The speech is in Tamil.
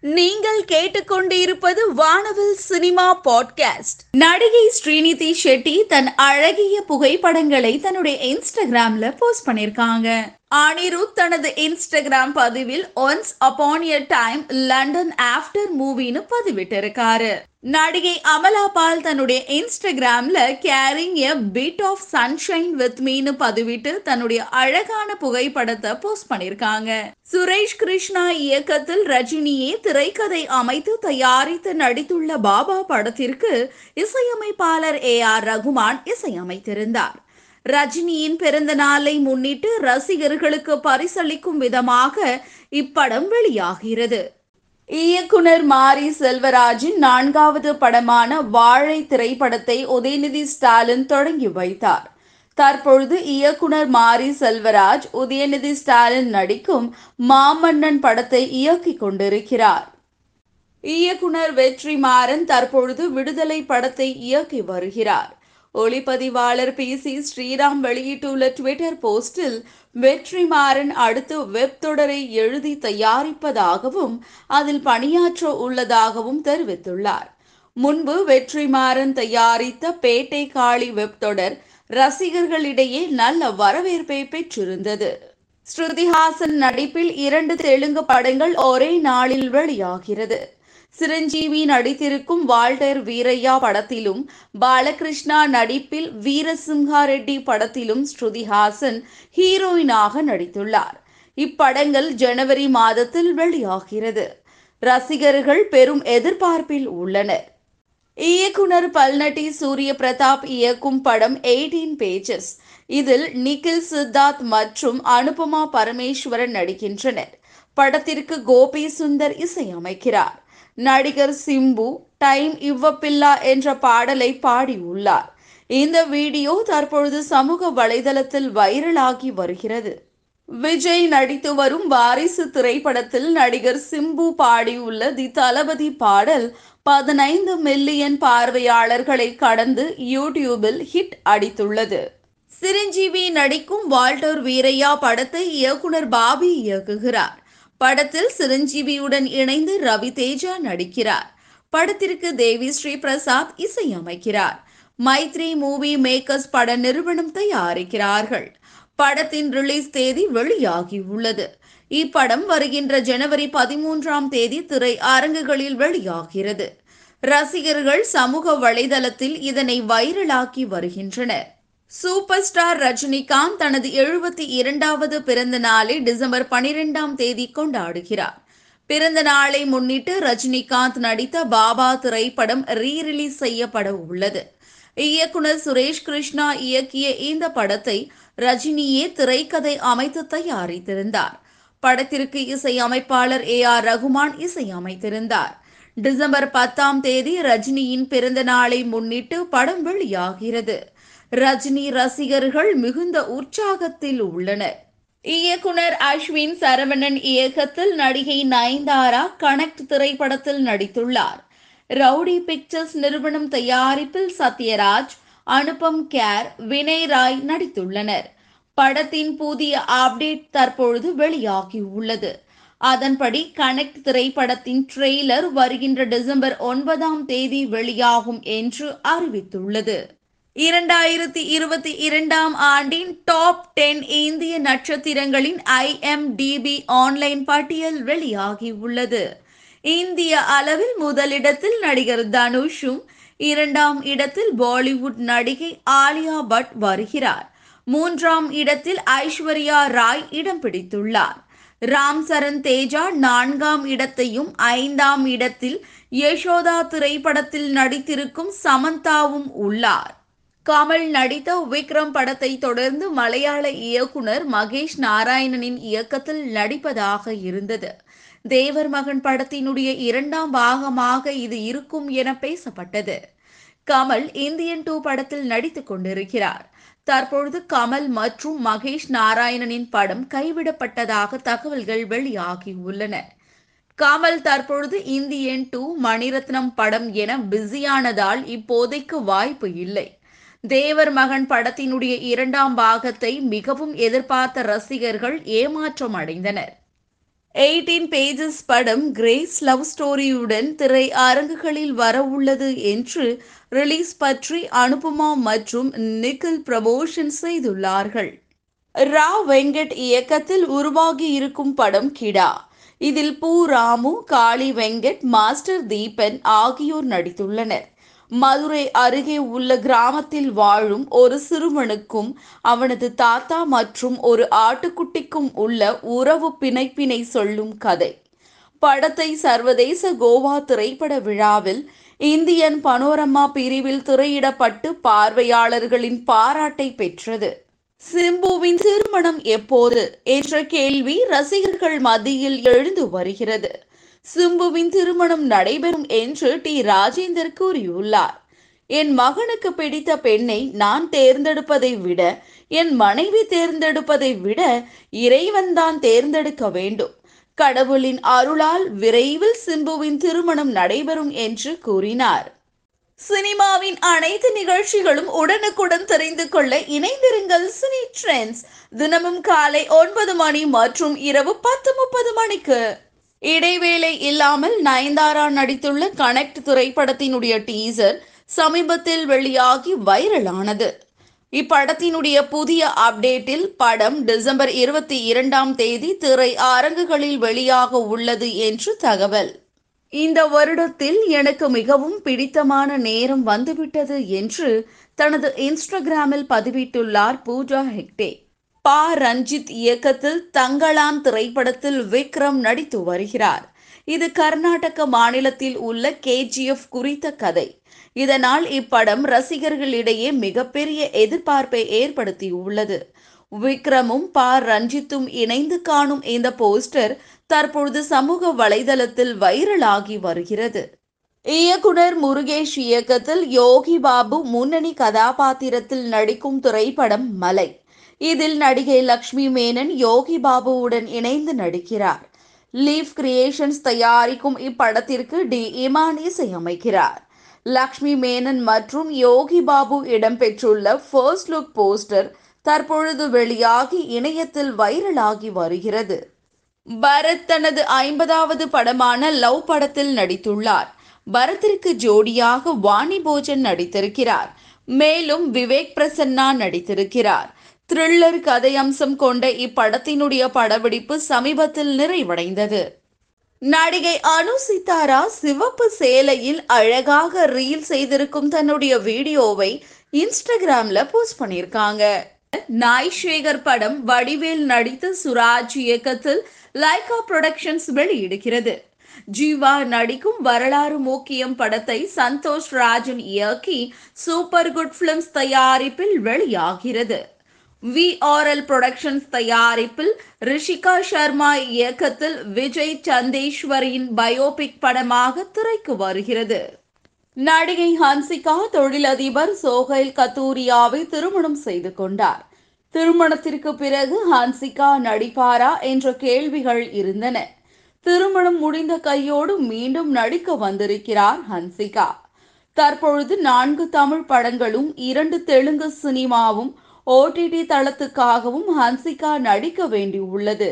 நீங்கள் கேட்டுக்கொண்டிருப்பது வானவில் சினிமா பாட்காஸ்ட். நடிகை ஸ்ரீநிதி ஷெட்டி தன் அழகிய புகைப்படங்களை தன்னுடைய இன்ஸ்டாகிராம்ல போஸ்ட் பண்ணிருக்காங்க. அனிருத் தனது இன்ஸ்டாகிராம் பதிவில் once upon a time London after மூவின்னு பதிவிட்டிருக்காரு. நடிகை அமலா பால் தன்னுடைய இன்ஸ்டாகிராம்ல carrying a bit of sunshine with மீன்னு பதிவிட்டு தன்னுடைய அழகான புகைப்படத்தை போஸ்ட் பண்ணிருக்காங்க. சுரேஷ் கிருஷ்ணா இயக்கத்தில் ரஜினியே திரைக்கதை அமைத்து தயாரித்து நடித்துள்ள பாபா படத்திற்கு இசையமைப்பாளர் ஏ ஆர் ரகுமான் இசையமைத்திருந்தார். ரஜினியின் பிறந்த நாளை முன்னிட்டு ரசிகர்களுக்கு பரிசளிக்கும் விதமாக இப்படம் வெளியாகிறது. இயக்குனர் மாரி செல்வராஜின் நான்காவது படமான வாழை திரைப்படத்தை உதயநிதி ஸ்டாலின் தொடங்கி வைத்தார். தற்பொழுது இயக்குனர் மாரி செல்வராஜ் உதயநிதி ஸ்டாலின் நடிக்கும் மாமன்னன் படத்தை இயக்கிக் கொண்டிருக்கிறார். இயக்குனர் வெற்றிமாறன் தற்பொழுது விடுதலை படத்தை இயக்கி வருகிறார். ஒளிப்பதிவாளர் பி சி ஸ்ரீராம் வெளியிட்டுள்ள ட்விட்டர் போஸ்டில் வெற்றிமாறன் அடுத்து வெப் தொடரை எழுதி தயாரிப்பதாகவும் அதில் பணியாற்ற உள்ளதாகவும் தெரிவித்துள்ளார். முன்பு வெற்றிமாறன் தயாரித்த பேட்டை காளி வெப் தொடர் ரசிகர்களிடையே நல்ல வரவேற்பை பெற்றிருந்தது. ஸ்ருதிஹாசன் நடிப்பில் இரண்டு தெலுங்கு படங்கள் ஒரே நாளில் வெளியாகிறது. சிரஞ்சீவி நடித்திருக்கும் வால்டர் வீரையா படத்திலும் பாலகிருஷ்ணா நடிப்பில் வீரசிம்ஹா ரெட்டி படத்திலும் ஸ்ருதிஹாசன் ஹீரோயினாக நடித்துள்ளார். இப்படங்கள் ஜனவரி மாதத்தில் வெளியாகிறது. ரசிகர்கள் பெரும் எதிர்பார்ப்பில் உள்ளனர். இயக்குனர் பல்நட்டி சூரிய பிரதாப் இயக்கும் படம் எயிட்டீன் பேஜஸ் இதில் நிகில் சித்தார்த் மற்றும் அனுபமா பரமேஸ்வரன் நடிக்கின்றனர். படத்திற்கு கோபி சுந்தர் இசையமைக்கிறார். நடிகர் சிம்பு டைம் இவ்வப்பில்லா என்ற பாடலை பாடியுள்ளார். இந்த வீடியோ தற்பொழுது சமூக வலைதளத்தில் வைரலாகி வருகிறது. விஜய் நடித்து வரும் வாரிசு திரைப்படத்தில் நடிகர் சிம்பு பாடியுள்ள தி தளபதி பாடல் பதினைந்து மில்லியன் பார்வையாளர்களை கடந்து யூடியூபில் ஹிட் அடித்துள்ளது. சிரஞ்சீவி நடிக்கும் வால்டர் வீரையா படத்தை இயக்குனர் பாபி இயக்குகிறார். படத்தில் சிரஞ்சீவியுடன் இணைந்து ரவி தேஜா நடிக்கிறார். படத்திற்கு தேவி ஸ்ரீ பிரசாத் இசையமைக்கிறார் மைத்ரி மூவி மேக்கர்ஸ் பட நிறுவனம் தயாரிக்கிறார்கள். படத்தின் ரிலீஸ் தேதி வெளியாகி உள்ளது இப்படம் வருகின்ற ஜனவரி பதிமூன்றாம் தேதி திரை அரங்குகளில் வெளியாகிறது. ரசிகர்கள் சமூக வலைதளத்தில் இதனை வைரலாக்கி வருகின்றனர். சூப்பர் ஸ்டார் ரஜினிகாந்த் தனது எழுபத்தி இரண்டாவது பிறந்த நாளை டிசம்பர் பனிரெண்டாம் தேதி கொண்டாடுகிறார். பிறந்த நாளை முன்னிட்டு ரஜினிகாந்த் நடித்த பாபா திரைப்படம் ரீ ரிலீஸ் செய்யப்பட உள்ளது. இயக்குனர் சுரேஷ் கிருஷ்ணா இயக்கிய இந்த படத்தை ரஜினியே திரைக்கதை அமைத்து தயாரித்திருந்தார். படத்திற்கு இசையமைப்பாளர் ஏ ஆர் ரகுமான் இசையமைத்திருந்தார். டிசம்பர் பத்தாம் தேதி ரஜினியின் பிறந்த நாளை முன்னிட்டு படம் வெளியாகிறது. ரஜினி ரசிகர்கள் மிகுந்த உற்சாகத்தில் உள்ளனர். இயக்குனர் அஸ்வின் சரவணன் இயக்கத்தில் நடிகை நயன்தாரா கனெக்ட் திரைப்படத்தில் நடித்துள்ளார். ரவுடி பிக்சர்ஸ் நிறுவனம் தயாரிப்பில் சத்யராஜ் அனுபம் கேர் வினய் ராய் நடித்துள்ளனர். படத்தின் புதிய அப்டேட் தற்பொழுது வெளியாகி உள்ளது அதன்படி கனெக்ட் திரைப்படத்தின் ட்ரெய்லர் வருகின்ற டிசம்பர் ஒன்பதாம் தேதி வெளியாகும் என்று அறிவித்துள்ளது. இரண்டாயிரத்தி இருபத்தி இரண்டாம் ஆண்டின் டாப் டென் இந்திய நட்சத்திரங்களின் ஐஎம்டிபி ஆன்லைன் பட்டியல் வெளியாகி உள்ளது இந்திய அளவில் முதலிடத்தில் நடிகர் தனுஷும் இரண்டாம் இடத்தில் பாலிவுட் நடிகை ஆலியா பட் வருகிறார். மூன்றாம் இடத்தில் ஐஸ்வர்யா ராய் இடம் பிடித்துள்ளார். ராம் சரண் தேஜா நான்காம் இடத்தையும் ஐந்தாம் இடத்தில் யசோதா திரைப்படத்தில் நடித்திருக்கும் சமந்தாவும் உள்ளார். கமல் நடித்த விக்ரம் படத்தை தொடர்ந்து மலையாள இயக்குனர் மகேஷ் நாராயணனின் இயக்கத்தில் நடிப்பதாக இருந்தது. தேவர் மகன் படத்தினுடைய இரண்டாம் பாகமாக இது இருக்கும் என பேசப்பட்டது. கமல் இந்தியன் டூ படத்தில் நடித்துக் கொண்டிருக்கிறார். தற்பொழுது கமல் மற்றும் மகேஷ் நாராயணனின் படம் கைவிடப்பட்டதாக தகவல்கள் வெளியாகி உள்ளன. கமல் தற்பொழுது இந்தியன் டூ மணிரத்னம் படம் என பிஸியானதால் இப்போதைக்கு வாய்ப்பு இல்லை. தேவர் மகன் படத்தினுடைய இரண்டாம் பாகத்தை மிகவும் எதிர்பார்த்த ரசிகர்கள் ஏமாற்றம் அடைந்தனர். எயிட்டீன் பேஜஸ் படம் கிரேஸ் லவ் ஸ்டோரியுடன் திரை அரங்குகளில் வரவுள்ளது என்று ரிலீஸ் பற்றி அனுபமா மற்றும் நிக்கில் ப்ரமோஷன் செய்துள்ளார்கள். ரா வெங்கட் இயக்கத்தில் உருவாகி இருக்கும் படம் கிடா. இதில் பூ ராமு காளி வெங்கட் மாஸ்டர் தீபன் ஆகியோர் நடித்துள்ளனர். மதுரை அருகே உள்ள கிராமத்தில் வாழும் ஒரு சிறுவனுக்கும் அவனது தாத்தா மற்றும் ஒரு ஆட்டுக்குட்டிக்கும் உள்ள உறவு பிணைப்பினை சொல்லும் கதை. படத்தை சர்வதேச கோவா திரைப்பட விழாவில் இந்தியன் பனோரமா பிரிவில் திரையிடப்பட்டு பார்வையாளர்களின் பாராட்டை பெற்றது. சிம்புவின் திருமணம் எப்போது? என்ற கேள்வி ரசிகர்கள் மத்தியில் எழுந்து வருகிறது. சிம்புவின் திருமணம் நடைபெறும் என்று டி. ராஜேந்தர் கூறியுள்ளார். என் மகனுக்கு பிடித்த பெண்ணை நான் தேர்ந்தெடுப்பதை விட என் மனைவி தேர்ந்தெடுப்பதை விட இறைவன் தான் தேர்ந்தெடுக்க வேண்டும். கடவுளின் அருளால் விரைவில் சிம்புவின் திருமணம் நடைபெறும் என்று கூறினார். சினிமாவின் அனைத்து நிகழ்ச்சிகளும் உடனுக்குடன் தெரிந்து கொள்ள இணைந்திருங்கள் சினி ட்ரெண்ட்ஸ். தினமும் காலை ஒன்பது மணி மற்றும் இரவு பத்து முப்பது மணிக்கு இடைவேளை இல்லாமல் நயன்தாரா நடித்துள்ள கனெக்ட் திரைப்படத்தினுடைய டீசர் சமீபத்தில் வெளியாகி வைரலானது. இப்படத்தினுடைய புதிய அப்டேட்டில் படம் டிசம்பர் இருபத்தி இரண்டாம் தேதி திரை அரங்குகளில் வெளியாக உள்ளது என்று தகவல். இந்த வருடத்தில் எனக்கு மிகவும் பிடித்தமான நேரம் வந்துவிட்டது என்று தனது இன்ஸ்டாகிராமில் பதிவிட்டுள்ளார் பூஜா ஹெக்டே. பா. ரஞ்சித் இயக்கத்தில் தங்களான் திரைப்படத்தில் விக்ரம் நடித்து வருகிறார். இது கர்நாடக மாநிலத்தில் உள்ள கேஜிஎஃப் குறித்த கதை. இதனால் இப்படம் ரசிகர்களிடையே மிகப்பெரிய எதிர்பார்ப்பை ஏற்படுத்தியுள்ளது. விக்ரமும் பா. ரஞ்சித்தும் இணைந்து காணும் இந்த போஸ்டர் தற்பொழுது சமூக வலைதளத்தில் வைரலாகி வருகிறது. இயக்குனர் முருகேஷ் இயக்கத்தில் யோகி பாபு முன்னணி கதாபாத்திரத்தில் நடிக்கும் திரைப்படம் மலை. இதில் நடிகை லக்ஷ்மி மேனன் யோகி பாபுவுடன் இணைந்து நடிக்கிறார். லீவ் கிரியேஷன்ஸ் தயாரிக்கும் இப்படத்திற்கு டி. இமான் இசையமைக்கிறார் லக்ஷ்மி மேனன் மற்றும் யோகி பாபு இடம்பெற்றுள்ள ஃபர்ஸ்ட் லுக் போஸ்டர் தற்பொழுது வெளியாகி இணையத்தில் வைரலாகி வருகிறது. பரத் தனது ஐம்பதாவது படமான லவ் படத்தில் நடித்துள்ளார். பரத்திற்கு ஜோடியாக வாணி போஜன் நடித்திருக்கிறார். மேலும் விவேக் பிரசன்னா நடித்திருக்கிறார். த்ரில்லர் கதை அம்சம் கொண்ட இப்படத்தினுடைய படப்பிடிப்பு சமீபத்தில் நிறைவடைந்தது. நடிகை அனு சித்தாரா சிவப்பு சேலையில் அழகாக ரீல் செய்திருக்கும் தன்னுடைய வீடியோவை இன்ஸ்டாகிராம்ல போஸ்ட் பண்ணியிருக்காங்க. நாய் சேகர் படம் வடிவேல் நடித்த சுராஜ் இயக்கத்தில் லைகா புரொடக்ஷன்ஸ் வெளியிடுகிறது. ஜீவா நடிக்கும் வரலாறு மூக்கியம் படத்தை சந்தோஷ் ராஜன் இயக்கி சூப்பர் குட் பிலிம்ஸ் தயாரிப்பில் வெளியாகிறது. விஆர்எல் புரொடக்ஷன்ஸ் தயாரிப்பில் ரிஷிகா சர்மா இயக்கத்தில் விஜய் சந்தேஸ்வரியின் பயோபிக் படமாக திரைக்கு வருகிறது. நடிகை ஹன்சிகா தொழிலதிபர் சோஹைல் கத்தூரியாவை திருமணம் செய்து கொண்டார். திருமணத்திற்கு பிறகு ஹன்சிகா நடிப்பாரா என்ற கேள்விகள் இருந்தன. திருமணம் முடிந்த கையோடு மீண்டும் நடிக்க வந்திருக்கிறார் ஹன்சிகா. தற்பொழுது நான்கு தமிழ் படங்களும் இரண்டு தெலுங்கு சினிமாவும் ஓடிடி தளத்துக்காகவும் ஹன்சிகா நடிக்க வேண்டியுள்ளது.